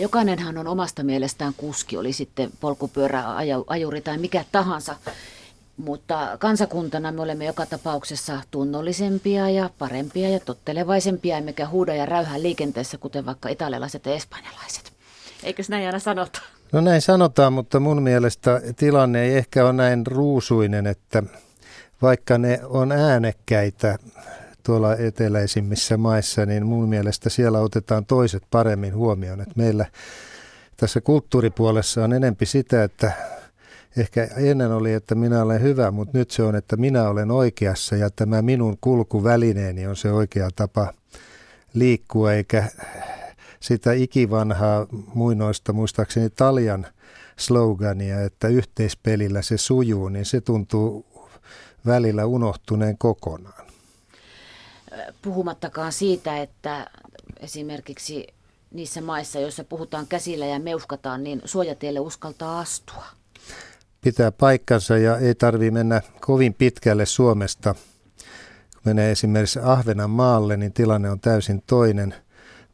Jokainenhan on omasta mielestään kuski, oli sitten polkupyörä, ajuri tai mikä tahansa. Mutta kansakuntana me olemme joka tapauksessa tunnollisempia ja parempia ja tottelevaisempia, emmekä huuda ja räyhää liikenteessä, kuten vaikka italialaiset ja espanjalaiset. Eikös näin aina sanota? No näin sanotaan, mutta mun mielestä tilanne ei ehkä ole näin ruusuinen, että vaikka ne on äänekkäitä tuolla eteläisimmissä maissa, niin mun mielestä siellä otetaan toiset paremmin huomioon. Että meillä tässä kulttuuripuolessa on enempi sitä, että ehkä ennen oli, että minä olen hyvä, mutta nyt se on, että minä olen oikeassa ja tämä minun kulkuvälineeni on se oikea tapa liikkua, eikä sitä ikivanhaa muinoista, muistaakseni Taljan slogania, että yhteispelillä se sujuu, niin se tuntuu välillä unohtuneen kokonaan. Puhumattakaan siitä, että esimerkiksi niissä maissa, joissa puhutaan käsillä ja meuhkataan, niin suojatielle uskaltaa astua. Pitää paikkansa ja ei tarvitse mennä kovin pitkälle Suomesta. Kun menee esimerkiksi Ahvenanmaalle, niin tilanne on täysin toinen –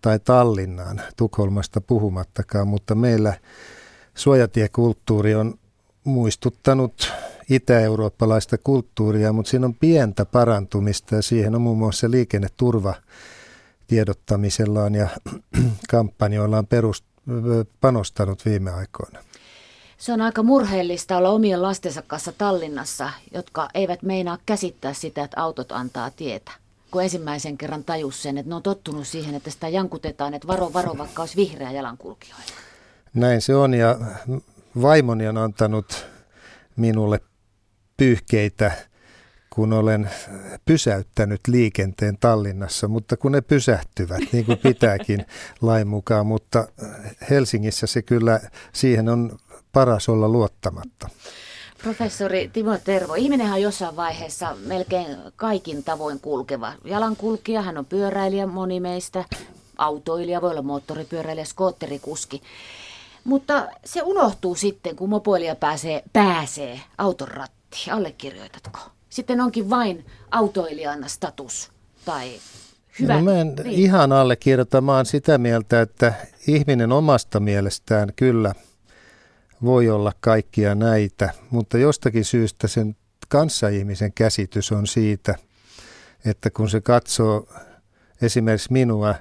tai Tallinnaan, Tukholmasta puhumattakaan, mutta meillä suojatiekulttuuri on muistuttanut itä-eurooppalaista kulttuuria, mutta siinä on pientä parantumista ja siihen on muun muassa liikenneturva tiedottamisellaan ja kampanjoillaan perust, panostanut viime aikoina. Se on aika murheellista olla omien lastensa kanssa Tallinnassa, jotka eivät meinaa käsittää sitä, että autot antaa tietä kun ensimmäisen kerran tajus sen, että ne on tottunut siihen, että sitä jankutetaan, että varo, varo, vaikka olisi vihreä jalankulkijoilla. Näin se on ja vaimoni on antanut minulle pyyhkeitä, kun olen pysäyttänyt liikenteen Tallinnassa, mutta kun ne pysähtyvät, niin kuin pitääkin lain mukaan, mutta Helsingissä se kyllä, siihen on paras olla luottamatta. Professori Timo Tervo, ihminenhän on jossain vaiheessa melkein kaikin tavoin kulkeva. Jalankulkija, hän on pyöräilijä moni meistä, autoilija, voi olla moottoripyöräilijä, skootterikuski. Mutta se unohtuu sitten, kun mopoilija pääsee, pääsee auton rattiin. Allekirjoitatko? Sitten onkin vain autoilijan status tai hyvä. No mä en niin. ihan allekirjoita. Mä oon sitä mieltä, että ihminen omasta mielestään kyllä – voi olla kaikkia näitä, mutta jostakin syystä sen kanssaihmisen käsitys on siitä, että kun se katsoo esimerkiksi minua,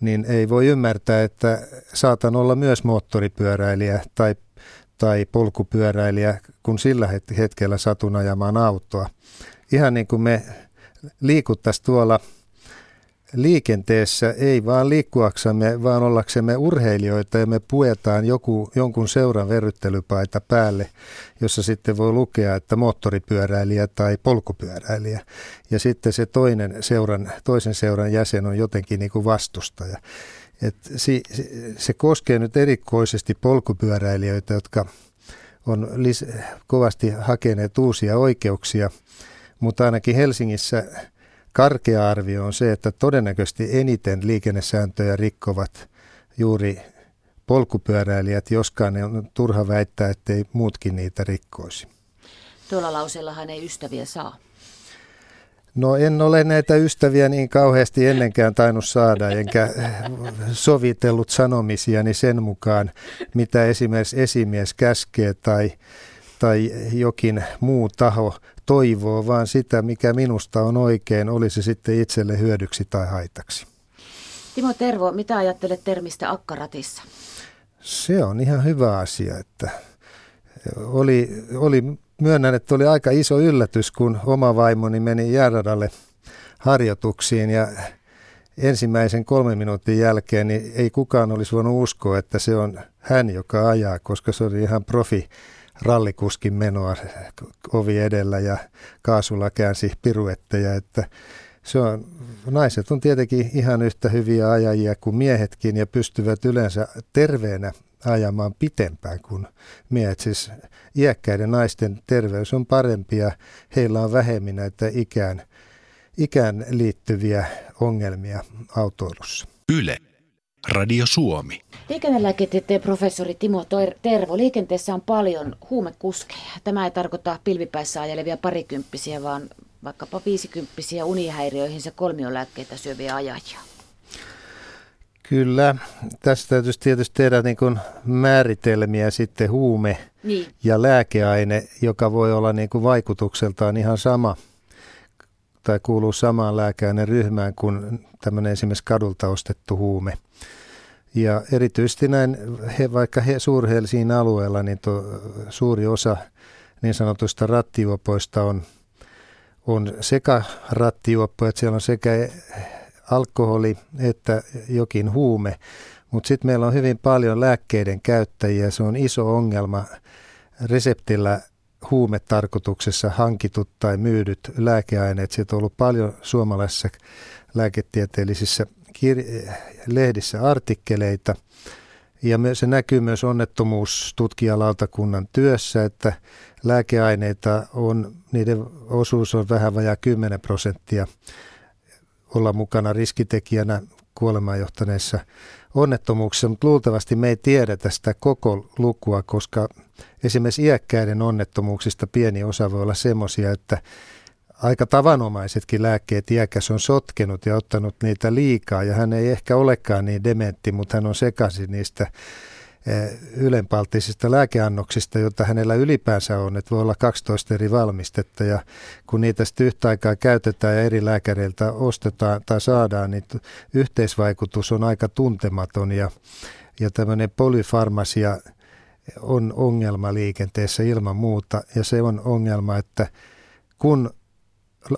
niin ei voi ymmärtää, että saatan olla myös moottoripyöräilijä tai, tai polkupyöräilijä, kun sillä hetkellä satun ajamaan autoa. Ihan niin kuin me liikuttaisiin tuolla – liikenteessä ei vaan liikkuaksemme, vaan ollaksemme urheilijoita ja me puetaan joku, jonkun seuran verryttelypaita päälle, jossa sitten voi lukea, että moottoripyöräilijä tai polkupyöräilijä. Ja sitten se toinen seuran, toisen seuran jäsen on jotenkin niin kuin vastustaja. Et se, se koskee nyt erikoisesti polkupyöräilijöitä, jotka on lis- kovasti hakeneet uusia oikeuksia, mutta ainakin Helsingissä – Karkea arvio on se, että todennäköisesti eniten liikennesääntöjä rikkovat juuri polkupyöräilijät, joskaan on turha väittää, ettei muutkin niitä rikkoisi. Tuolla lauseellahan ei ystäviä saa. No en ole näitä ystäviä niin kauheasti ennenkään tainnut saada, enkä sovitellut sanomisiani sen mukaan, mitä esimerkiksi esimies käskee tai, tai jokin muu taho toivoo, vaan sitä, mikä minusta on oikein, olisi sitten itselle hyödyksi tai haitaksi. Timo Tervo, mitä ajattelet termistä akkaratissa? Se on ihan hyvä asia, että oli, oli, myönnän, että oli aika iso yllätys, kun oma vaimoni meni jäärädalle harjoituksiin ja ensimmäisen kolmen minuutin jälkeen niin ei kukaan olisi voinut uskoa, että se on hän, joka ajaa, koska se oli ihan profi rallikuskin menoa ovi edellä ja kaasulla käänsi piruetteja, että se on, naiset on tietenkin ihan yhtä hyviä ajajia kuin miehetkin ja pystyvät yleensä terveenä ajamaan pitempään kuin miehet. Siis iäkkäiden naisten terveys on parempi ja heillä on vähemmän näitä ikään, ikään liittyviä ongelmia autoilussa. Yle. Radio Suomi. Liikennelääketieteen professori Timo Tervo. Liikenteessä on paljon huumekuskeja. Tämä ei tarkoita pilvipäissä ajelevia parikymppisiä, vaan vaikkapa viisikymppisiä unihäiriöihin se kolmiolääkkeitä syöviä ajajia. Kyllä, tässä täytyisi tietysti tehdä niin kuin määritelmiä sitten huume niin. ja lääkeaine, joka voi olla niin kuin vaikutukseltaan ihan sama tai kuuluu samaan ryhmään kuin tämmöinen esimerkiksi kadulta ostettu huume. Ja erityisesti näin, he, vaikka he, Suur-Helsingin alueella, niin to, suuri osa niin sanotuista rattijuopoista on, on sekä rattijuoppoja, että siellä on sekä alkoholi että jokin huume. Mutta sitten meillä on hyvin paljon lääkkeiden käyttäjiä. Se on iso ongelma reseptillä huumetarkoituksessa hankitut tai myydyt lääkeaineet. Siitä on ollut paljon suomalaisissa lääketieteellisissä kir- lehdissä artikkeleita. Ja se näkyy myös onnettomuustutkijalautakunnan työssä, että lääkeaineita on, niiden osuus on vähän vajaa 10 prosenttia olla mukana riskitekijänä kuolemaan johtaneissa onnettomuuksissa, mutta luultavasti me ei tiedetä sitä koko lukua, koska esimerkiksi iäkkäiden onnettomuuksista pieni osa voi olla semmoisia, että aika tavanomaisetkin lääkkeet iäkäs on sotkenut ja ottanut niitä liikaa. Ja hän ei ehkä olekaan niin dementti, mutta hän on sekaisin niistä ylenpalttisista lääkeannoksista, joita hänellä ylipäänsä on, että voi olla 12 eri valmistetta ja kun niitä sitten yhtä aikaa käytetään ja eri lääkäreiltä ostetaan tai saadaan, niin yhteisvaikutus on aika tuntematon ja, ja tämmöinen polyfarmasia on ongelma liikenteessä ilman muuta. Ja se on ongelma, että kun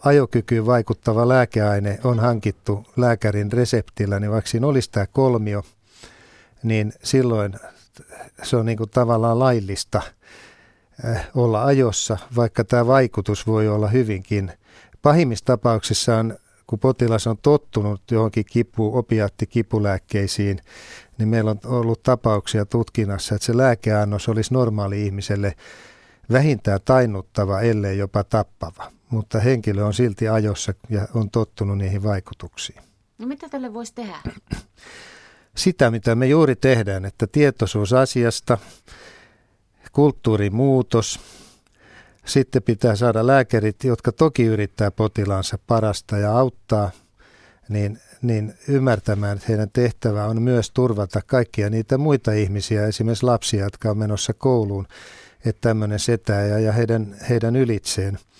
ajokykyyn vaikuttava lääkeaine on hankittu lääkärin reseptillä, niin vaikka siinä olisi tämä kolmio, niin silloin se on niin kuin tavallaan laillista eh, olla ajossa, vaikka tämä vaikutus voi olla hyvinkin. Pahimmissa tapauksissa on, kun potilas on tottunut johonkin kipu, opiattikipulääkkeisiin, niin meillä on ollut tapauksia tutkinnassa, että se lääkeannos olisi normaali ihmiselle vähintään tainnuttava, ellei jopa tappava. Mutta henkilö on silti ajossa ja on tottunut niihin vaikutuksiin. No mitä tälle voisi tehdä? Sitä, mitä me juuri tehdään, että tietoisuus asiasta, kulttuurimuutos, sitten pitää saada lääkärit, jotka toki yrittää potilaansa parasta ja auttaa, niin, niin ymmärtämään, että heidän tehtävä on myös turvata kaikkia niitä muita ihmisiä, esimerkiksi lapsia, jotka on menossa kouluun, että tämmöinen setää ja heidän, heidän ylitseen –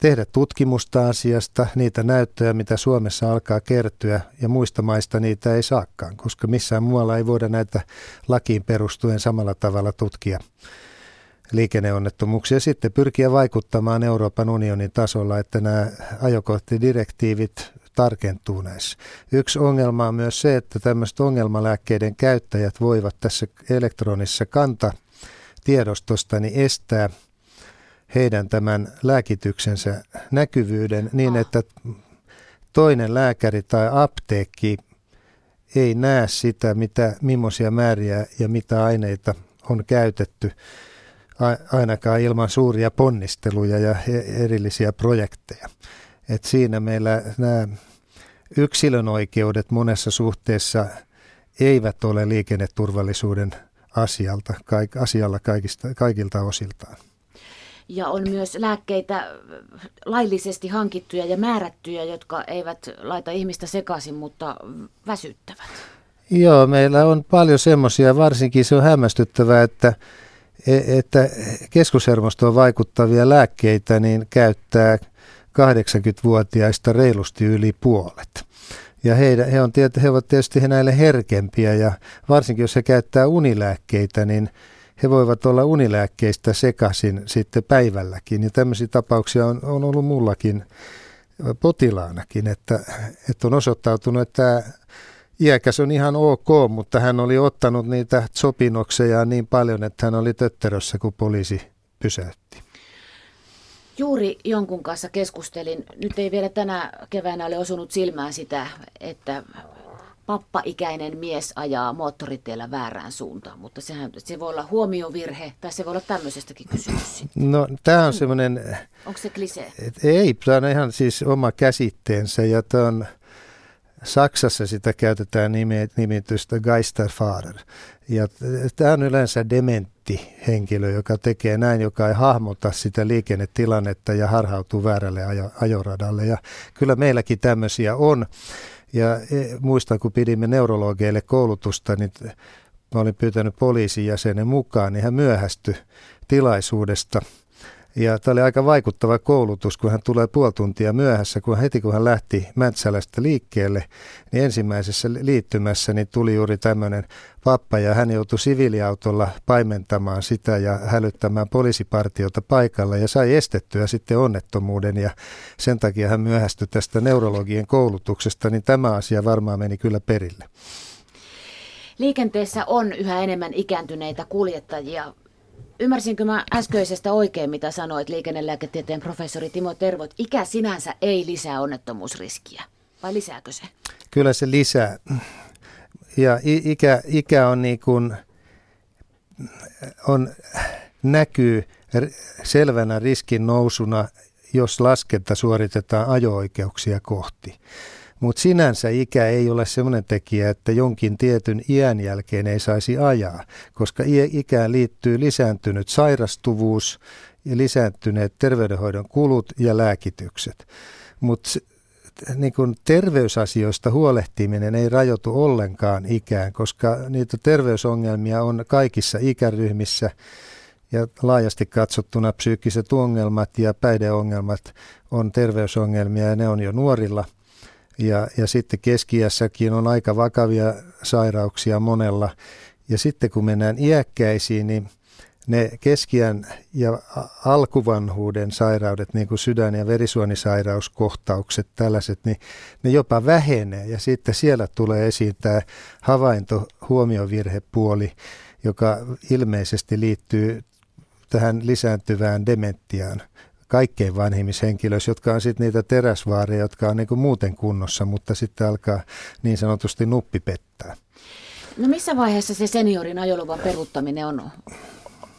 tehdä tutkimusta asiasta, niitä näyttöjä, mitä Suomessa alkaa kertyä, ja muista maista niitä ei saakaan, koska missään muualla ei voida näitä lakiin perustuen samalla tavalla tutkia liikenneonnettomuuksia. Sitten pyrkiä vaikuttamaan Euroopan unionin tasolla, että nämä ajokorttidirektiivit tarkentuu näissä. Yksi ongelma on myös se, että tämmöiset ongelmalääkkeiden käyttäjät voivat tässä elektronisessa kanta tiedostosta niin estää heidän tämän lääkityksensä näkyvyyden niin, ah. että toinen lääkäri tai apteekki ei näe sitä, mitä, millaisia määriä ja mitä aineita on käytetty, ainakaan ilman suuria ponnisteluja ja erillisiä projekteja. Et siinä meillä nämä yksilön oikeudet monessa suhteessa eivät ole liikenneturvallisuuden asialta, kaik, asialla kaikista, kaikilta osiltaan ja on myös lääkkeitä laillisesti hankittuja ja määrättyjä, jotka eivät laita ihmistä sekaisin, mutta väsyttävät. Joo, meillä on paljon semmoisia, varsinkin se on hämmästyttävää, että, e, että keskushermostoon vaikuttavia lääkkeitä niin käyttää 80-vuotiaista reilusti yli puolet. Ja he, he, on, he ovat tietysti näille herkempiä ja varsinkin jos he käyttää unilääkkeitä, niin he voivat olla unilääkkeistä sekaisin sitten päivälläkin. Ja tämmöisiä tapauksia on, on ollut mullakin potilaanakin, että, että on osoittautunut, että iäkäs on ihan ok, mutta hän oli ottanut niitä sopinokseja niin paljon, että hän oli tötterössä, kun poliisi pysäytti. Juuri jonkun kanssa keskustelin, nyt ei vielä tänä keväänä ole osunut silmään sitä, että pappaikäinen mies ajaa moottoritiellä väärään suuntaan, mutta sehän, se voi olla huomiovirhe tai se voi olla tämmöisestäkin kysymys. No tämä on semmoinen... Onko se klise? Ei, tämä on ihan siis oma käsitteensä ja tämä on Saksassa sitä käytetään nimitystä Geisterfahrer. Ja tämä on yleensä dementti henkilö, joka tekee näin, joka ei hahmota sitä liikennetilannetta ja harhautuu väärälle ajo, ajoradalle. Ja kyllä meilläkin tämmöisiä on. Ja e, muistan, kun pidimme neurologeille koulutusta, niin mä olin pyytänyt poliisin jäsenen mukaan, niin hän myöhästyi tilaisuudesta – ja tämä oli aika vaikuttava koulutus, kun hän tulee puoli tuntia myöhässä, kun heti kun hän lähti Mäntsälästä liikkeelle, niin ensimmäisessä liittymässä niin tuli juuri tämmöinen pappa ja hän joutui siviiliautolla paimentamaan sitä ja hälyttämään poliisipartiota paikalla ja sai estettyä sitten onnettomuuden ja sen takia hän myöhästyi tästä neurologien koulutuksesta, niin tämä asia varmaan meni kyllä perille. Liikenteessä on yhä enemmän ikääntyneitä kuljettajia. Ymmärsinkö mä äskeisestä oikein, mitä sanoit liikennelääketieteen professori Timo Tervot? Ikä sinänsä ei lisää onnettomuusriskiä, vai lisääkö se? Kyllä se lisää. Ja ikä, ikä on niin kuin, on, näkyy selvänä riskin nousuna, jos laskenta suoritetaan ajo-oikeuksia kohti. Mutta sinänsä ikä ei ole sellainen tekijä, että jonkin tietyn iän jälkeen ei saisi ajaa, koska ikään liittyy lisääntynyt sairastuvuus ja lisääntyneet terveydenhoidon kulut ja lääkitykset. Mutta niin terveysasioista huolehtiminen ei rajoitu ollenkaan ikään, koska niitä terveysongelmia on kaikissa ikäryhmissä ja laajasti katsottuna psyykkiset ongelmat ja päihdeongelmat on terveysongelmia ja ne on jo nuorilla – ja, ja sitten keskiässäkin on aika vakavia sairauksia monella. Ja sitten kun mennään iäkkäisiin, niin ne keskiän ja alkuvanhuuden sairaudet, niin kuin sydän- ja verisuonisairauskohtaukset, tällaiset, niin ne jopa vähenee. Ja sitten siellä tulee esiin tämä havainto huomiovirhepuoli, joka ilmeisesti liittyy tähän lisääntyvään dementiaan kaikkein vanhimmissa henkilöissä, jotka on sitten niitä teräsvaareja, jotka on niinku muuten kunnossa, mutta sitten alkaa niin sanotusti nuppi pettää. No missä vaiheessa se seniorin ajoluvan peruuttaminen on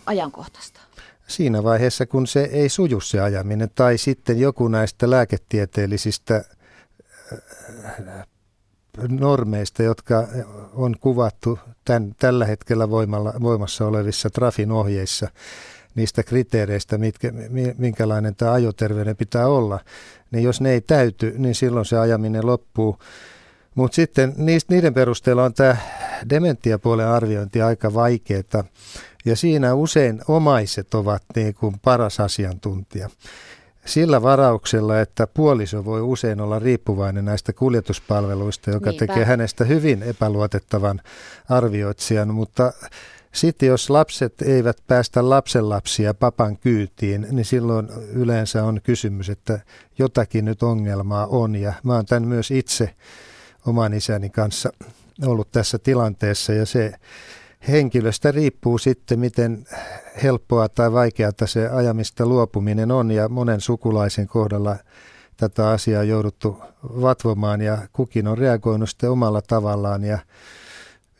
ajankohtaista? Siinä vaiheessa, kun se ei suju se ajaminen, tai sitten joku näistä lääketieteellisistä äh, normeista, jotka on kuvattu tämän, tällä hetkellä voimalla, voimassa olevissa Trafin ohjeissa, niistä kriteereistä, mitkä, minkälainen tämä ajoterveyden pitää olla, niin jos ne ei täyty, niin silloin se ajaminen loppuu. Mutta sitten niistä, niiden perusteella on tämä dementiapuolen arviointi aika vaikeaa, ja siinä usein omaiset ovat niin kuin paras asiantuntija. Sillä varauksella, että puoliso voi usein olla riippuvainen näistä kuljetuspalveluista, joka Niinpä. tekee hänestä hyvin epäluotettavan arvioitsijan, mutta sitten jos lapset eivät päästä lapsenlapsia papan kyytiin, niin silloin yleensä on kysymys, että jotakin nyt ongelmaa on. Ja mä oon tämän myös itse oman isäni kanssa ollut tässä tilanteessa. Ja se henkilöstä riippuu sitten, miten helppoa tai vaikeaa se ajamista luopuminen on. Ja monen sukulaisen kohdalla tätä asiaa jouduttu vatvomaan ja kukin on reagoinut sitten omalla tavallaan. Ja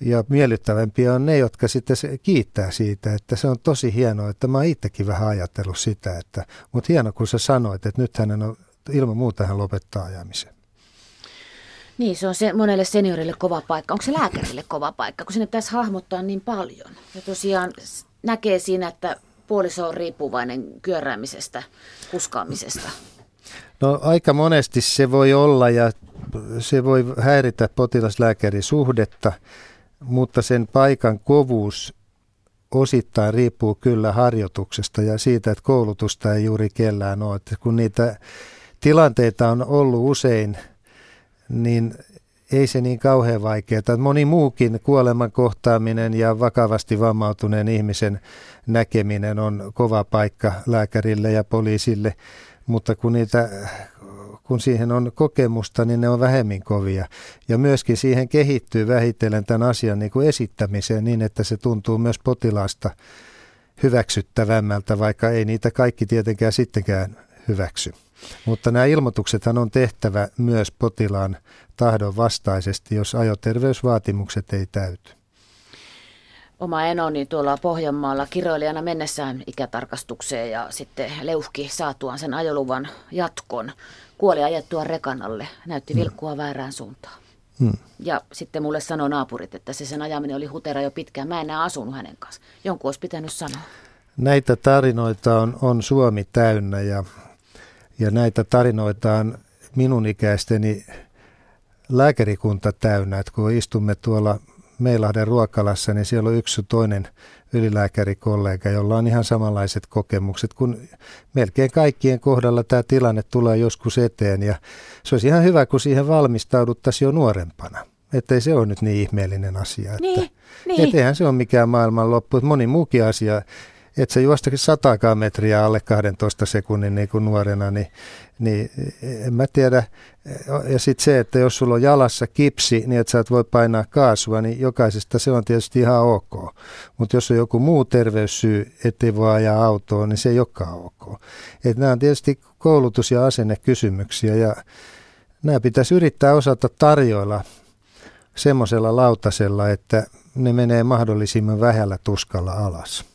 ja miellyttävämpiä on ne, jotka sitten kiittää siitä, että se on tosi hienoa, että mä oon itsekin vähän ajatellut sitä, että, mutta hieno kun sä sanoit, että nyt hänen on, ilman muuta hän lopettaa ajamisen. Niin, se on se monelle seniorille kova paikka. Onko se lääkärille kova paikka, kun sinne pitäisi hahmottaa niin paljon? Ja tosiaan näkee siinä, että puoliso on riippuvainen kyöräämisestä, kuskaamisesta. No aika monesti se voi olla ja se voi häiritä potilaslääkärisuhdetta. suhdetta mutta sen paikan kovuus osittain riippuu kyllä harjoituksesta ja siitä, että koulutusta ei juuri kellään ole. Että kun niitä tilanteita on ollut usein, niin ei se niin kauhean vaikeaa. Moni muukin kuoleman kohtaaminen ja vakavasti vammautuneen ihmisen näkeminen on kova paikka lääkärille ja poliisille, mutta kun niitä kun siihen on kokemusta, niin ne on vähemmän kovia. Ja myöskin siihen kehittyy vähitellen tämän asian niin kuin esittämiseen niin, että se tuntuu myös potilaasta hyväksyttävämmältä, vaikka ei niitä kaikki tietenkään sittenkään hyväksy. Mutta nämä ilmoituksethan on tehtävä myös potilaan tahdon vastaisesti, jos ajoterveysvaatimukset ei täyty. Oma enoni tuolla Pohjanmaalla kiroilijana mennessään ikätarkastukseen ja sitten leuhki saatuaan sen ajoluvan jatkon kuoli ajettua rekan alle, näytti mm. vilkkua väärään suuntaan. Hmm. Ja sitten mulle sanoi naapurit, että se sen ajaminen oli hutera jo pitkään. Mä en enää asunut hänen kanssa. Jonkun olisi pitänyt sanoa. Näitä tarinoita on, on Suomi täynnä ja, ja näitä tarinoita on minun ikäisteni lääkärikunta täynnä. Että kun istumme tuolla Meilahden ruokalassa, niin siellä on yksi toinen ylilääkärikollega, jolla on ihan samanlaiset kokemukset, kun melkein kaikkien kohdalla tämä tilanne tulee joskus eteen ja se olisi ihan hyvä, kun siihen valmistauduttaisiin jo nuorempana. Että ei se ole nyt niin ihmeellinen asia. Että, niin, niin. Että eihän se ole mikään maailmanloppu. Moni muukin asia että se juostakin satakaan metriä alle 12 sekunnin niin kuin nuorena, niin, niin en mä tiedä. Ja sitten se, että jos sulla on jalassa kipsi, niin että sä et voi painaa kaasua, niin jokaisesta se on tietysti ihan ok. Mutta jos on joku muu terveyssyy, ettei voi ajaa autoa, niin se ei olekaan ok. Et nämä on tietysti koulutus- ja asennekysymyksiä ja nämä pitäisi yrittää osata tarjoilla semmoisella lautasella, että ne menee mahdollisimman vähällä tuskalla alas.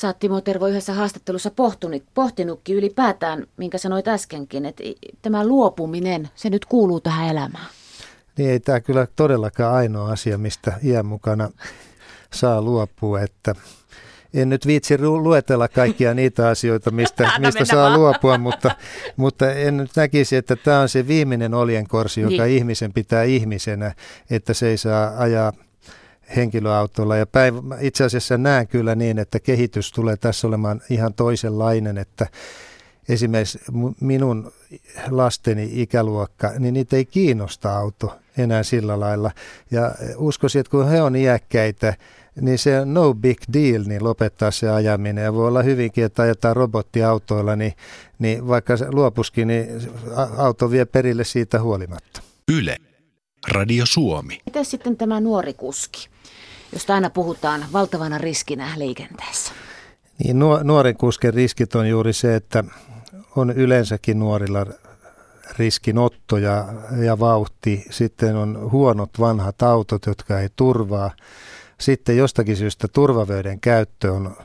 Sä oot Timo Tervo yhdessä haastattelussa pohtunut, pohtinutkin ylipäätään, minkä sanoit äskenkin, että tämä luopuminen, se nyt kuuluu tähän elämään. Niin ei tämä kyllä todellakaan ainoa asia, mistä iän mukana saa luopua, että en nyt viitsi luetella kaikkia niitä asioita, mistä, mistä saa vaan. luopua, mutta, mutta en nyt näkisi, että tämä on se viimeinen oljenkorsi, joka niin. ihmisen pitää ihmisenä, että se ei saa ajaa henkilöautolla. Ja päin, itse asiassa näen kyllä niin, että kehitys tulee tässä olemaan ihan toisenlainen, että esimerkiksi minun lasteni ikäluokka, niin niitä ei kiinnosta auto enää sillä lailla. Ja uskoisin, että kun he on iäkkäitä, niin se on no big deal niin lopettaa se ajaminen. Ja voi olla hyvinkin, että ajetaan robottiautoilla, niin, niin vaikka se luopuskin, niin auto vie perille siitä huolimatta. Yle. Radio Suomi. Miten sitten tämä nuori kuski? Josta aina puhutaan valtavana riskinä liikenteessä? Niin, nuoren kusken riskit on juuri se, että on yleensäkin nuorilla riskinotto ja, ja vauhti. Sitten on huonot vanhat autot, jotka ei turvaa. Sitten jostakin syystä turvavöiden käyttö on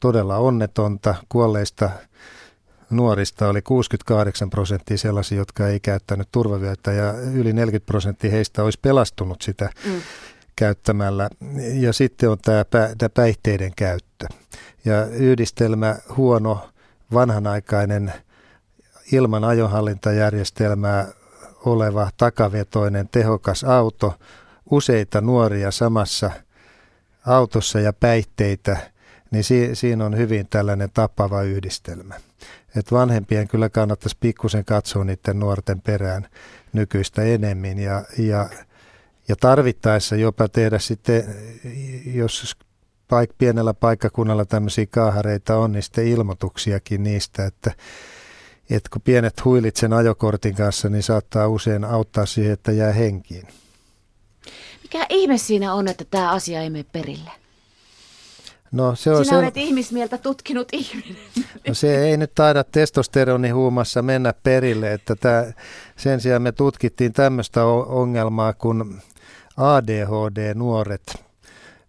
todella onnetonta. Kuolleista nuorista oli 68 prosenttia sellaisia, jotka ei käyttänyt turvavyötä ja yli 40 prosenttia heistä olisi pelastunut sitä mm käyttämällä. Ja sitten on tämä, tämä päihteiden käyttö. Ja yhdistelmä huono vanhanaikainen ilman ajohallintajärjestelmää oleva takavetoinen tehokas auto, useita nuoria samassa autossa ja päihteitä, niin si- siinä on hyvin tällainen tappava yhdistelmä. Et vanhempien kyllä kannattaisi pikkusen katsoa niiden nuorten perään nykyistä enemmän ja, ja ja tarvittaessa jopa tehdä sitten, jos paik- pienellä paikkakunnalla tämmöisiä kaahareita on, niin sitten ilmoituksiakin niistä, että, että kun pienet huilit sen ajokortin kanssa, niin saattaa usein auttaa siihen, että jää henkiin. Mikä ihme siinä on, että tämä asia ei mene perille? No, se on Sinä se... olet ihmismieltä tutkinut ihminen. No se ei nyt taida testosteronihuumassa mennä perille, että tämä, sen sijaan me tutkittiin tämmöistä ongelmaa, kun ADHD-nuoret,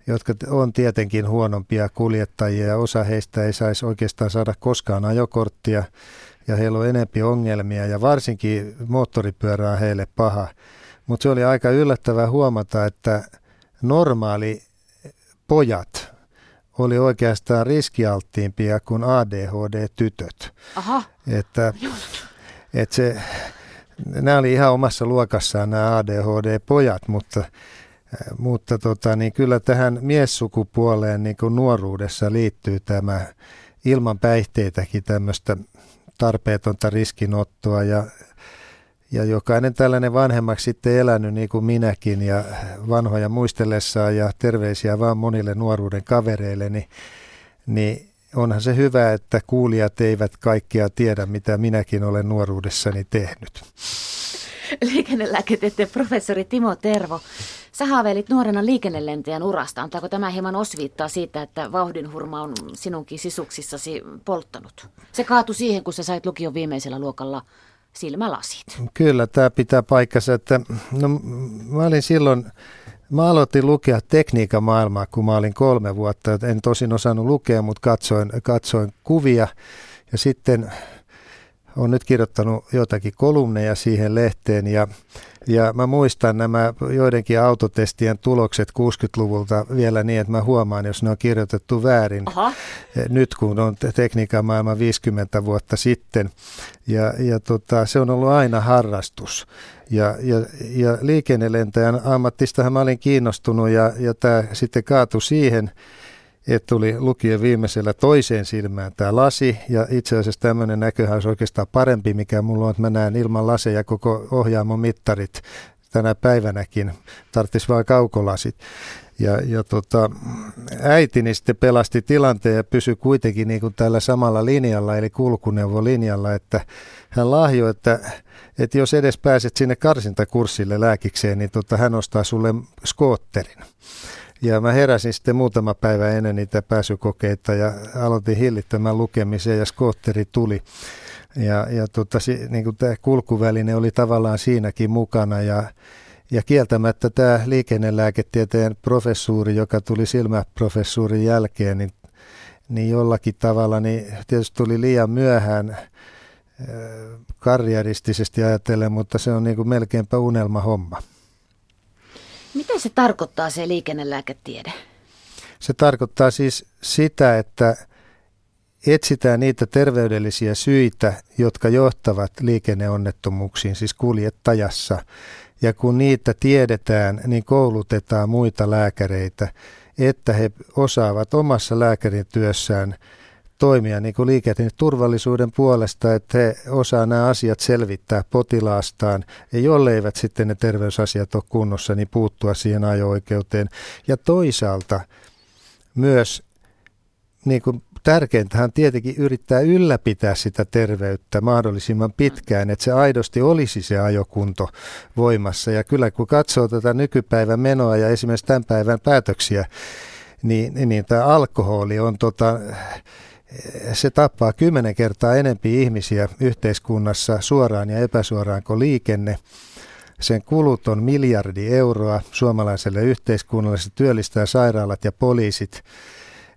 jotka on tietenkin huonompia kuljettajia ja osa heistä ei saisi oikeastaan saada koskaan ajokorttia ja heillä on enempi ongelmia ja varsinkin moottoripyörä on heille paha. Mutta se oli aika yllättävää huomata, että normaali pojat oli oikeastaan riskialttiimpia kuin ADHD-tytöt. Aha. Että, että se, nämä oli ihan omassa luokassaan nämä ADHD-pojat, mutta, mutta tota, niin kyllä tähän miessukupuoleen niin kuin nuoruudessa liittyy tämä ilman päihteitäkin tämmöistä tarpeetonta riskinottoa ja, ja jokainen tällainen vanhemmaksi sitten elänyt niin kuin minäkin ja vanhoja muistellessaan ja terveisiä vaan monille nuoruuden kavereille, niin, niin onhan se hyvä, että kuulijat eivät kaikkea tiedä, mitä minäkin olen nuoruudessani tehnyt. Liikennelääketieteen professori Timo Tervo, sä haaveilit nuorena liikennelentäjän urasta. Antaako tämä hieman osviittaa siitä, että vauhdinhurma on sinunkin sisuksissasi polttanut? Se kaatui siihen, kun sä sait lukion viimeisellä luokalla silmälasit. Kyllä, tämä pitää paikkansa. Että, no, mä olin silloin Mä aloitin lukea tekniikan maailmaa, kun mä olin kolme vuotta. En tosin osannut lukea, mutta katsoin, katsoin kuvia. Ja sitten olen nyt kirjoittanut jotakin kolumneja siihen lehteen ja ja mä muistan nämä joidenkin autotestien tulokset 60-luvulta vielä niin, että mä huomaan, jos ne on kirjoitettu väärin Aha. nyt, kun on tekniikan maailma 50 vuotta sitten. Ja, ja tota, se on ollut aina harrastus. Ja, ja, ja liikennelentäjän ammattistahan mä olin kiinnostunut ja, ja tämä sitten kaatui siihen, että tuli lukien viimeisellä toiseen silmään tämä lasi, ja itse asiassa tämmöinen näköhän olisi oikeastaan parempi, mikä mulla on, että mä näen ilman laseja koko ohjaamon mittarit tänä päivänäkin, tarvitsisi vain kaukolasit. Ja, ja tota, äitini sitten pelasti tilanteen ja pysyi kuitenkin niin kuin tällä samalla linjalla, eli kulkuneuvolinjalla, että hän lahjoi, että, että jos edes pääset sinne karsintakurssille lääkikseen, niin tota, hän ostaa sulle skootterin. Ja mä heräsin sitten muutama päivä ennen niitä pääsykokeita ja aloitin hillittömän lukemisen ja skootteri tuli. Ja, ja tota, niin kuin tämä kulkuväline oli tavallaan siinäkin mukana ja, ja kieltämättä tämä liikennelääketieteen professuuri, joka tuli silmäprofessuurin jälkeen, niin, niin jollakin tavalla niin tietysti tuli liian myöhään äh, karrieristisesti ajatellen, mutta se on niin kuin melkeinpä unelmahomma. Mitä se tarkoittaa se liikennelääketiede? Se tarkoittaa siis sitä, että etsitään niitä terveydellisiä syitä, jotka johtavat liikenneonnettomuuksiin, siis kuljettajassa. Ja kun niitä tiedetään, niin koulutetaan muita lääkäreitä, että he osaavat omassa lääkärin työssään toimia niin kuin liikenneturvallisuuden puolesta, että he osaa nämä asiat selvittää potilaastaan ja jolleivät sitten ne terveysasiat ole kunnossa, niin puuttua siihen ajo-oikeuteen. Ja toisaalta myös niin kuin tärkeintähän tietenkin yrittää ylläpitää sitä terveyttä mahdollisimman pitkään, että se aidosti olisi se ajokunto voimassa. Ja kyllä kun katsoo tätä nykypäivän menoa ja esimerkiksi tämän päivän päätöksiä, niin, niin tämä alkoholi on tota, se tappaa kymmenen kertaa enempi ihmisiä yhteiskunnassa suoraan ja epäsuoraan kuin liikenne. Sen kulut on miljardi euroa suomalaiselle yhteiskunnalle. Se työllistää sairaalat ja poliisit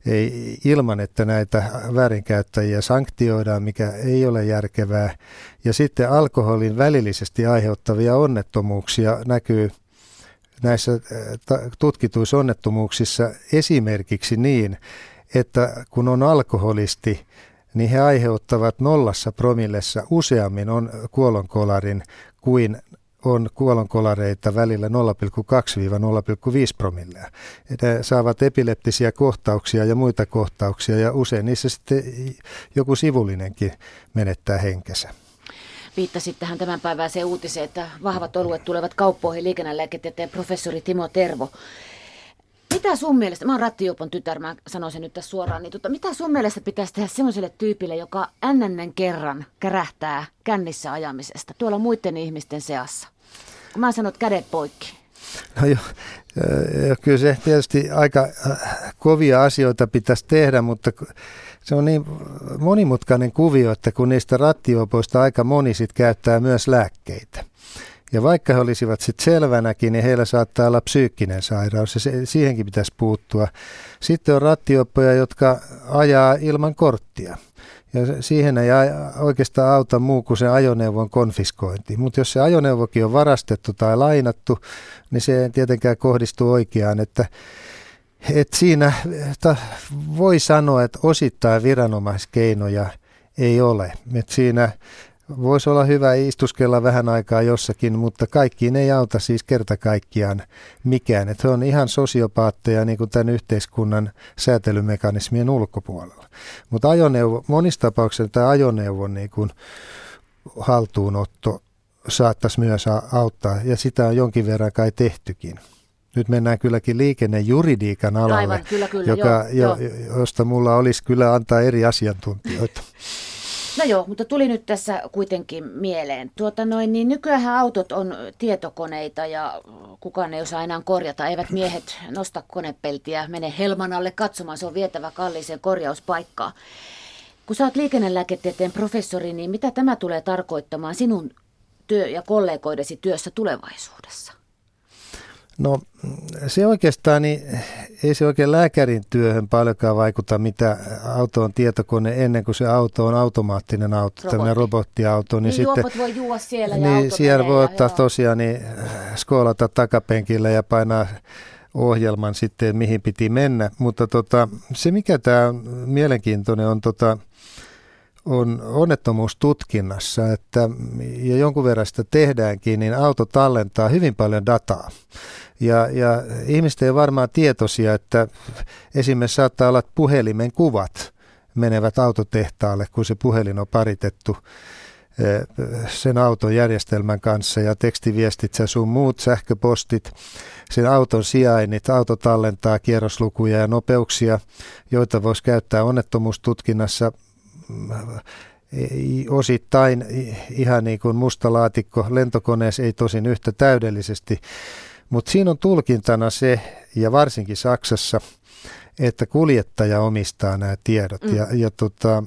ei, ilman, että näitä väärinkäyttäjiä sanktioidaan, mikä ei ole järkevää. Ja sitten alkoholin välillisesti aiheuttavia onnettomuuksia näkyy näissä tutkituissa onnettomuuksissa esimerkiksi niin, että kun on alkoholisti, niin he aiheuttavat nollassa promillessa useammin on kuolonkolarin kuin on kuolonkolareita välillä 0,2-0,5 promillea. Ne saavat epileptisiä kohtauksia ja muita kohtauksia ja usein niissä sitten joku sivullinenkin menettää henkensä. Viittasit tähän tämän päiväiseen uutiseen, että vahvat oluet tulevat kauppoihin liikennelääketieteen professori Timo Tervo. Mitä sun mielestä, mä oon rattijuopon tytär, mä sanoisin nyt tässä suoraan, niin tota, mitä sun mielestä pitäisi tehdä semmoiselle tyypille, joka ännennen kerran kärähtää kännissä ajamisesta tuolla muiden ihmisten seassa? Kun mä sanon, että kädet poikki. No joo, kyllä se tietysti aika äh, kovia asioita pitäisi tehdä, mutta se on niin monimutkainen kuvio, että kun niistä rattijuopoista aika moni sit käyttää myös lääkkeitä. Ja vaikka he olisivat sitten selvänäkin, niin heillä saattaa olla psyykkinen sairaus ja se, siihenkin pitäisi puuttua. Sitten on rattioppoja, jotka ajaa ilman korttia. Ja siihen ei oikeastaan auta muu kuin se ajoneuvon konfiskointi. Mutta jos se ajoneuvokin on varastettu tai lainattu, niin se ei tietenkään kohdistu oikeaan. Että, että siinä että voi sanoa, että osittain viranomaiskeinoja ei ole. Että siinä Voisi olla hyvä istuskella vähän aikaa jossakin, mutta kaikkiin ei auta siis kerta kaikkiaan mikään. Että he on ihan sosiopaatteja niin kuin tämän yhteiskunnan säätelymekanismien ulkopuolella. Mutta ajoneuvo, monissa tapauksissa tämä ajoneuvon niin kuin haltuunotto saattaisi myös auttaa, ja sitä on jonkin verran kai tehtykin. Nyt mennään kylläkin liikennejuridiikan alalle, Aivan, kyllä, kyllä, joka, joo, jo, joo. josta mulla olisi kyllä antaa eri asiantuntijoita. No joo, mutta tuli nyt tässä kuitenkin mieleen. Tuota noin, niin nykyään autot on tietokoneita ja kukaan ei osaa enää korjata. Eivät miehet nosta konepeltiä, mene helman alle katsomaan, se on vietävä kalliiseen korjauspaikkaan. Kun sä oot liikennelääketieteen professori, niin mitä tämä tulee tarkoittamaan sinun työ- ja kollegoidesi työssä tulevaisuudessa? No se oikeastaan, niin ei se oikein lääkärin työhön paljonkaan vaikuta, mitä auto on tietokone ennen kuin se auto on automaattinen auto, Robotti. tämmöinen robottiauto. Niin, niin sitten, voi juua siellä niin siellä voi ottaa joo. tosiaan niin, skoolata takapenkillä ja painaa ohjelman sitten, mihin piti mennä. Mutta tota, se, mikä tämä on mielenkiintoinen, on tota, on onnettomuustutkinnassa, että, ja jonkun verran sitä tehdäänkin, niin auto tallentaa hyvin paljon dataa. Ja, ja ihmiset ei varmaan tietoisia, että esimerkiksi saattaa olla, että puhelimen kuvat menevät autotehtaalle, kun se puhelin on paritettu eh, sen auton järjestelmän kanssa ja tekstiviestit ja sun muut sähköpostit, sen auton sijainnit, auto tallentaa kierroslukuja ja nopeuksia, joita voisi käyttää onnettomuustutkinnassa osittain ihan niin kuin musta laatikko lentokoneessa, ei tosin yhtä täydellisesti, mutta siinä on tulkintana se, ja varsinkin Saksassa, että kuljettaja omistaa nämä tiedot. Mm. Ja, ja tota,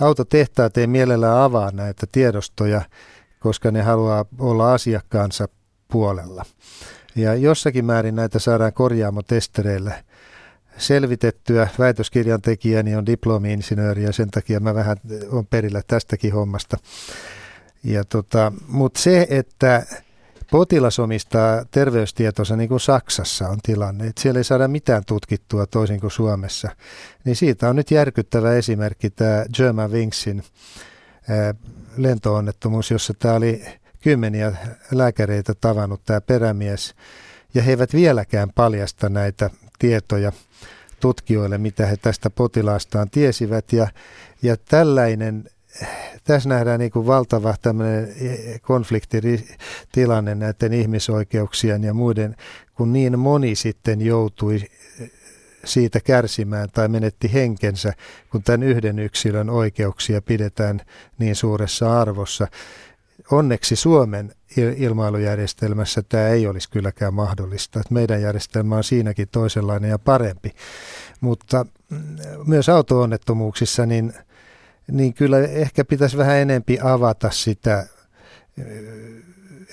autotehtaat ei mielellään avaa näitä tiedostoja, koska ne haluaa olla asiakkaansa puolella. Ja jossakin määrin näitä saadaan korjaamotestereillä selvitettyä. Väitöskirjan tekijäni on diplomi-insinööri ja sen takia mä vähän on perillä tästäkin hommasta. Ja tota, Mutta se, että potilas omistaa terveystietonsa niin kuin Saksassa on tilanne, että siellä ei saada mitään tutkittua toisin kuin Suomessa, niin siitä on nyt järkyttävä esimerkki tämä German Wingsin lentoonnettomuus, jossa tämä oli kymmeniä lääkäreitä tavannut tämä perämies, ja he eivät vieläkään paljasta näitä tietoja tutkijoille, mitä he tästä potilaastaan tiesivät. Ja, ja tällainen, tässä nähdään niin kuin valtava tämmöinen konfliktitilanne näiden ihmisoikeuksien ja muiden, kun niin moni sitten joutui siitä kärsimään tai menetti henkensä, kun tämän yhden yksilön oikeuksia pidetään niin suuressa arvossa. Onneksi Suomen ilmailujärjestelmässä tämä ei olisi kylläkään mahdollista. Meidän järjestelmä on siinäkin toisenlainen ja parempi. Mutta mm, myös auto-onnettomuuksissa, niin, niin kyllä ehkä pitäisi vähän enempi avata sitä,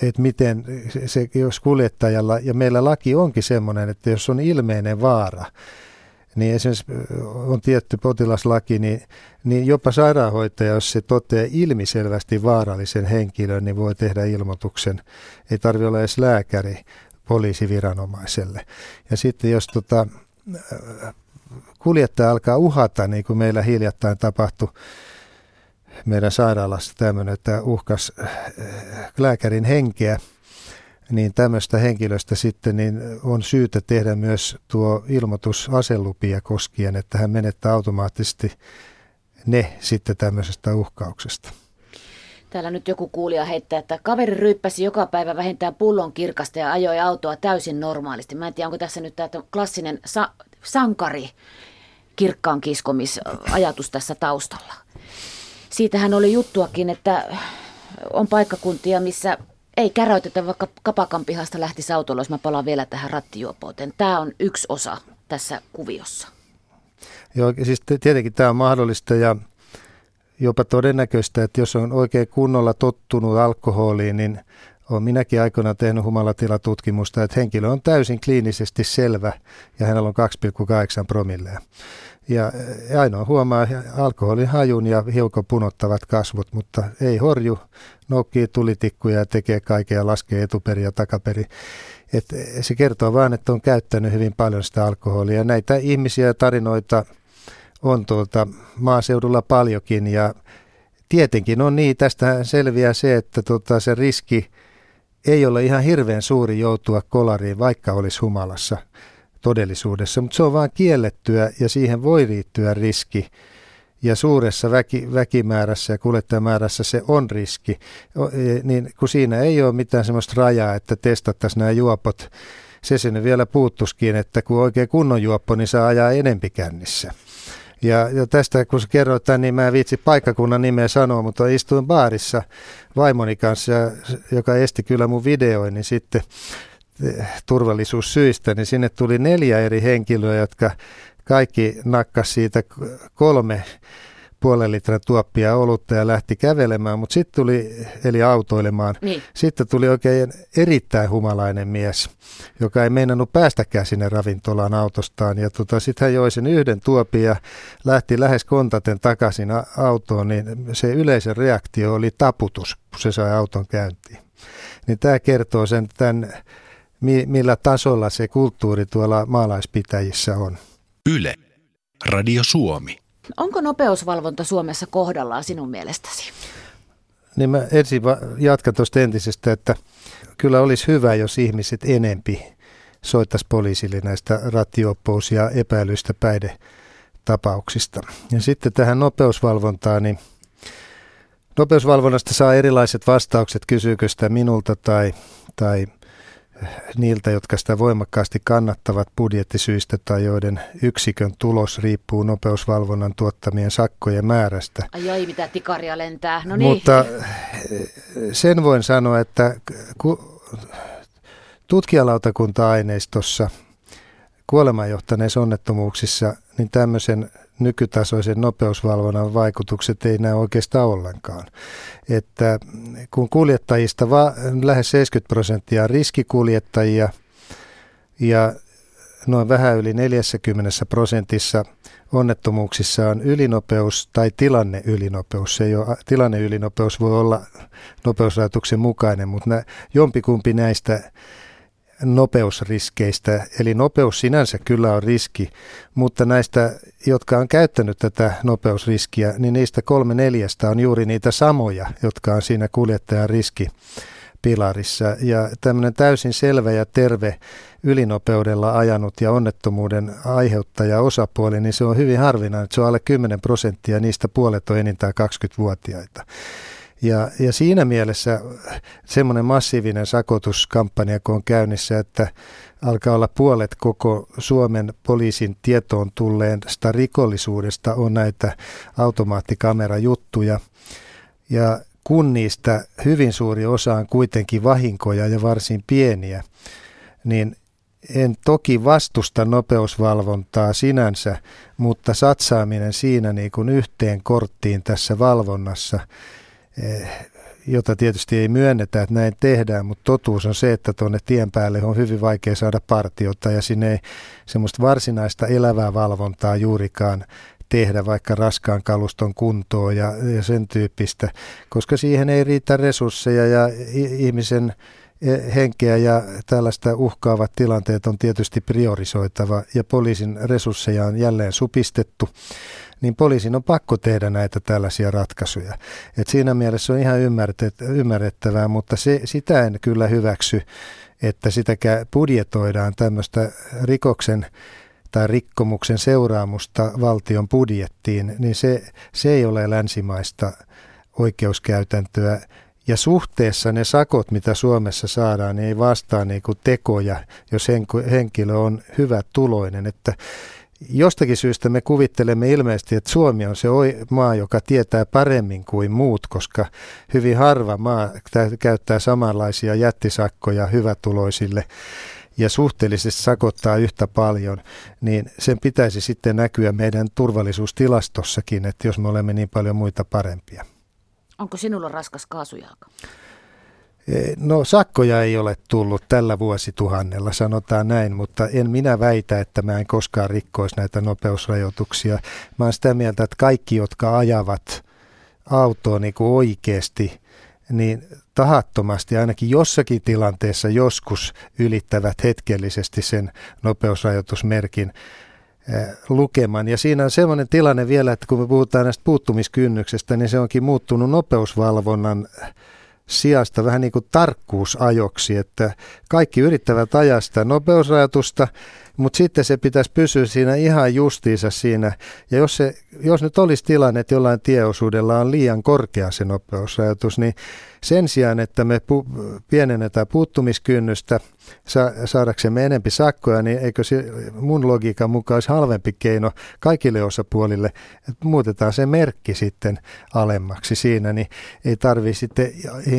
että miten se, jos kuljettajalla, ja meillä laki onkin semmoinen, että jos on ilmeinen vaara, niin esimerkiksi on tietty potilaslaki, niin, niin jopa sairaanhoitaja, jos se toteaa ilmiselvästi vaarallisen henkilön, niin voi tehdä ilmoituksen. Ei tarvitse olla edes lääkäri poliisiviranomaiselle. Ja sitten jos tota, kuljettaja alkaa uhata, niin kuin meillä hiljattain tapahtui meidän sairaalassa tämmöinen, että uhkas lääkärin henkeä, niin tämmöistä henkilöstä sitten niin on syytä tehdä myös tuo ilmoitus aselupia koskien, että hän menettää automaattisesti ne sitten tämmöisestä uhkauksesta. Täällä nyt joku kuulija heittää, että kaveri ryyppäsi joka päivä vähintään pullon kirkasta ja ajoi autoa täysin normaalisti. Mä en tiedä, onko tässä nyt tämä klassinen sa- sankari kirkkaan kiskomisajatus tässä taustalla. Siitähän oli juttuakin, että on paikkakuntia, missä ei käräytetä, vaikka kapakan pihasta lähtisi autolla, jos mä palaan vielä tähän rattijuopouteen. Tämä on yksi osa tässä kuviossa. Joo, siis tietenkin tämä on mahdollista ja jopa todennäköistä, että jos on oikein kunnolla tottunut alkoholiin, niin olen minäkin aikoinaan tehnyt humalatilatutkimusta, että henkilö on täysin kliinisesti selvä ja hänellä on 2,8 promilleja. Ja ainoa huomaa alkoholin hajun ja hiukan punottavat kasvot, mutta ei horju, noukkii tulitikkuja ja tekee kaikkea, laskee etuperi ja takaperi. Et se kertoo vain, että on käyttänyt hyvin paljon sitä alkoholia. Näitä ihmisiä ja tarinoita on tuolta maaseudulla paljonkin ja tietenkin on niin, tästä selviää se, että tota, se riski ei ole ihan hirveän suuri joutua kolariin, vaikka olisi humalassa todellisuudessa, mutta se on vain kiellettyä ja siihen voi liittyä riski. Ja suuressa väki, väkimäärässä ja kuljettajamäärässä se on riski, e, niin kun siinä ei ole mitään sellaista rajaa, että testattaisiin nämä juopot, se sinne vielä puuttuskin, että kun oikein kunnon juoppo, niin saa ajaa enempi kännissä. Ja, ja tästä kun sä kerroit tämän, niin mä en viitsi paikkakunnan nimeä sanoa, mutta istuin baarissa vaimoni kanssa, joka esti kyllä mun niin sitten turvallisuussyistä, niin sinne tuli neljä eri henkilöä, jotka kaikki nakkas siitä kolme puolen litran tuoppia olutta ja lähti kävelemään, mutta sitten tuli, eli autoilemaan, Niin. sitten tuli oikein erittäin humalainen mies, joka ei meinannut päästäkään sinne ravintolaan autostaan. Ja tota, sitten hän joi sen yhden tuopin ja lähti lähes kontaten takaisin autoon, niin se yleisen reaktio oli taputus, kun se sai auton käyntiin. Niin tämä kertoo sen, tämän, mi- millä tasolla se kulttuuri tuolla maalaispitäjissä on. Yle. Radio Suomi. Onko nopeusvalvonta Suomessa kohdallaan sinun mielestäsi? Niin mä ensin jatkan tuosta entisestä, että kyllä olisi hyvä, jos ihmiset enempi soittaisi poliisille näistä rattiopous- ja epäilyistä päihdetapauksista. Ja sitten tähän nopeusvalvontaan, niin nopeusvalvonnasta saa erilaiset vastaukset, kysyykö sitä minulta tai, tai niiltä, jotka sitä voimakkaasti kannattavat budjettisyistä tai joiden yksikön tulos riippuu nopeusvalvonnan tuottamien sakkojen määrästä. Ai ai, mitä tikaria lentää. No niin. Mutta eh, sen voin sanoa, että ku, tutkijalautakunta-aineistossa kuolemaan johtaneissa onnettomuuksissa, niin tämmöisen nykytasoisen nopeusvalvonnan vaikutukset ei näy oikeastaan ollenkaan. Että kun kuljettajista va- lähes 70 prosenttia on riskikuljettajia ja noin vähän yli 40 prosentissa onnettomuuksissa on ylinopeus tai tilanne ylinopeus. Se ei ole, tilanne ylinopeus voi olla nopeusrajoituksen mukainen, mutta nä, jompikumpi näistä nopeusriskeistä, eli nopeus sinänsä kyllä on riski, mutta näistä, jotka on käyttänyt tätä nopeusriskiä, niin niistä kolme neljästä on juuri niitä samoja, jotka on siinä kuljettajan riski pilarissa. Ja tämmöinen täysin selvä ja terve ylinopeudella ajanut ja onnettomuuden aiheuttaja osapuoli, niin se on hyvin harvinainen, että se on alle 10 prosenttia, niistä puolet on enintään 20-vuotiaita. Ja, ja siinä mielessä semmoinen massiivinen sakotuskampanja, kun on käynnissä, että alkaa olla puolet koko Suomen poliisin tietoon tulleesta rikollisuudesta on näitä automaattikamerajuttuja. Ja kun niistä hyvin suuri osa on kuitenkin vahinkoja ja varsin pieniä, niin en toki vastusta nopeusvalvontaa sinänsä, mutta satsaaminen siinä niin kuin yhteen korttiin tässä valvonnassa, jota tietysti ei myönnetä, että näin tehdään, mutta totuus on se, että tuonne tien päälle on hyvin vaikea saada partiota ja sinne ei semmoista varsinaista elävää valvontaa juurikaan tehdä vaikka raskaan kaluston kuntoon ja, ja sen tyyppistä, koska siihen ei riitä resursseja ja ihmisen henkeä ja tällaista uhkaavat tilanteet on tietysti priorisoitava ja poliisin resursseja on jälleen supistettu, niin poliisin on pakko tehdä näitä tällaisia ratkaisuja. Et siinä mielessä on ihan ymmärrettävää, mutta se, sitä en kyllä hyväksy, että sitä budjetoidaan tämmöistä rikoksen tai rikkomuksen seuraamusta valtion budjettiin, niin se, se ei ole länsimaista oikeuskäytäntöä. Ja suhteessa ne sakot, mitä Suomessa saadaan, niin ei vastaa niin kuin tekoja, jos henkilö on hyvä tuloinen. Että jostakin syystä me kuvittelemme ilmeisesti, että Suomi on se maa, joka tietää paremmin kuin muut, koska hyvin harva maa käyttää samanlaisia jättisakkoja hyvätuloisille ja suhteellisesti sakottaa yhtä paljon, niin sen pitäisi sitten näkyä meidän turvallisuustilastossakin, että jos me olemme niin paljon muita parempia. Onko sinulla raskas kaasujalka? No sakkoja ei ole tullut tällä vuosituhannella, sanotaan näin, mutta en minä väitä, että mä en koskaan rikkoisi näitä nopeusrajoituksia. Mä oon sitä mieltä, että kaikki, jotka ajavat autoa niin kuin oikeasti, niin tahattomasti ainakin jossakin tilanteessa joskus ylittävät hetkellisesti sen nopeusrajoitusmerkin lukeman. Ja siinä on sellainen tilanne vielä, että kun me puhutaan näistä puuttumiskynnyksestä, niin se onkin muuttunut nopeusvalvonnan sijasta vähän niin kuin tarkkuusajoksi, että kaikki yrittävät ajaa sitä nopeusrajoitusta, mutta sitten se pitäisi pysyä siinä ihan justiinsa siinä. Ja jos, se, jos nyt olisi tilanne, että jollain tieosuudella on liian korkea se nopeusrajoitus, niin sen sijaan, että me pu- pienennetään puuttumiskynnystä sa- saadaksemme enempi sakkoja, niin eikö se mun logiikan mukaan olisi halvempi keino kaikille osapuolille, että muutetaan se merkki sitten alemmaksi siinä, niin ei tarvitse sitten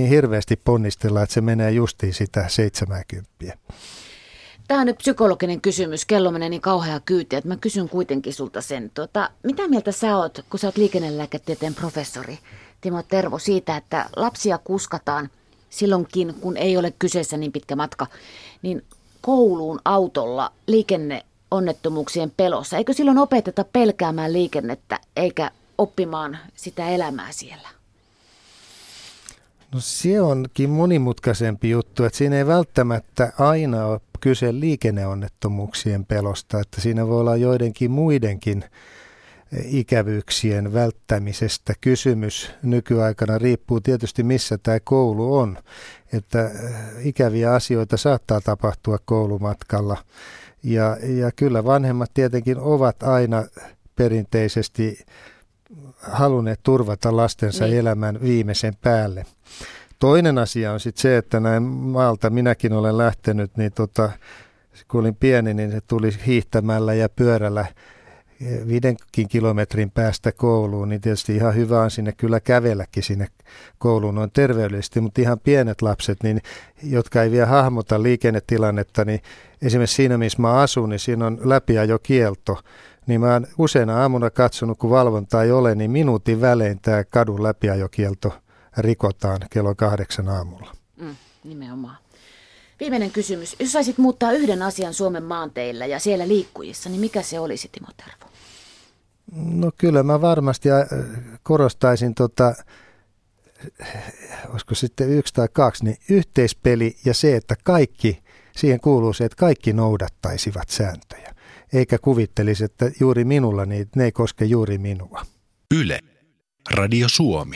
hirveästi ponnistella, että se menee justiin sitä 70. Tämä on nyt psykologinen kysymys. Kello menee niin kauhea kyyti, että mä kysyn kuitenkin sulta sen. Tuota, mitä mieltä sä oot, kun sä oot liikennelääketieteen professori, Timo Tervo, siitä, että lapsia kuskataan silloinkin, kun ei ole kyseessä niin pitkä matka, niin kouluun autolla liikenneonnettomuuksien pelossa. Eikö silloin opeteta pelkäämään liikennettä eikä oppimaan sitä elämää siellä? No se onkin monimutkaisempi juttu, että siinä ei välttämättä aina ole kyse liikenneonnettomuuksien pelosta, että siinä voi olla joidenkin muidenkin ikävyyksien välttämisestä kysymys nykyaikana riippuu tietysti missä tämä koulu on, että ikäviä asioita saattaa tapahtua koulumatkalla. Ja, ja kyllä vanhemmat tietenkin ovat aina perinteisesti halunneet turvata lastensa niin. elämän viimeisen päälle. Toinen asia on sitten se, että näin maalta minäkin olen lähtenyt, niin tota, kun olin pieni, niin se tuli hiihtämällä ja pyörällä viidenkin kilometrin päästä kouluun, niin tietysti ihan hyvä on sinne kyllä kävelläkin sinne kouluun noin terveellisesti, mutta ihan pienet lapset, niin, jotka ei vielä hahmota liikennetilannetta, niin esimerkiksi siinä, missä mä asun, niin siinä on läpiajokielto, niin mä oon useina aamuna katsonut, kun valvontaa ei ole, niin minuutin välein tämä kadun läpiajokielto rikotaan kello kahdeksan aamulla. Mm, nimenomaan. Viimeinen kysymys. Jos saisit muuttaa yhden asian Suomen maanteillä ja siellä liikkujissa, niin mikä se olisi, Timo Tervo? No kyllä mä varmasti äh, korostaisin tota, olisiko sitten yksi tai kaksi, niin yhteispeli ja se, että kaikki, siihen kuuluu se, että kaikki noudattaisivat sääntöjä. Eikä kuvittelisi, että juuri minulla, niin ne ei koske juuri minua. Yle. Radio Suomi.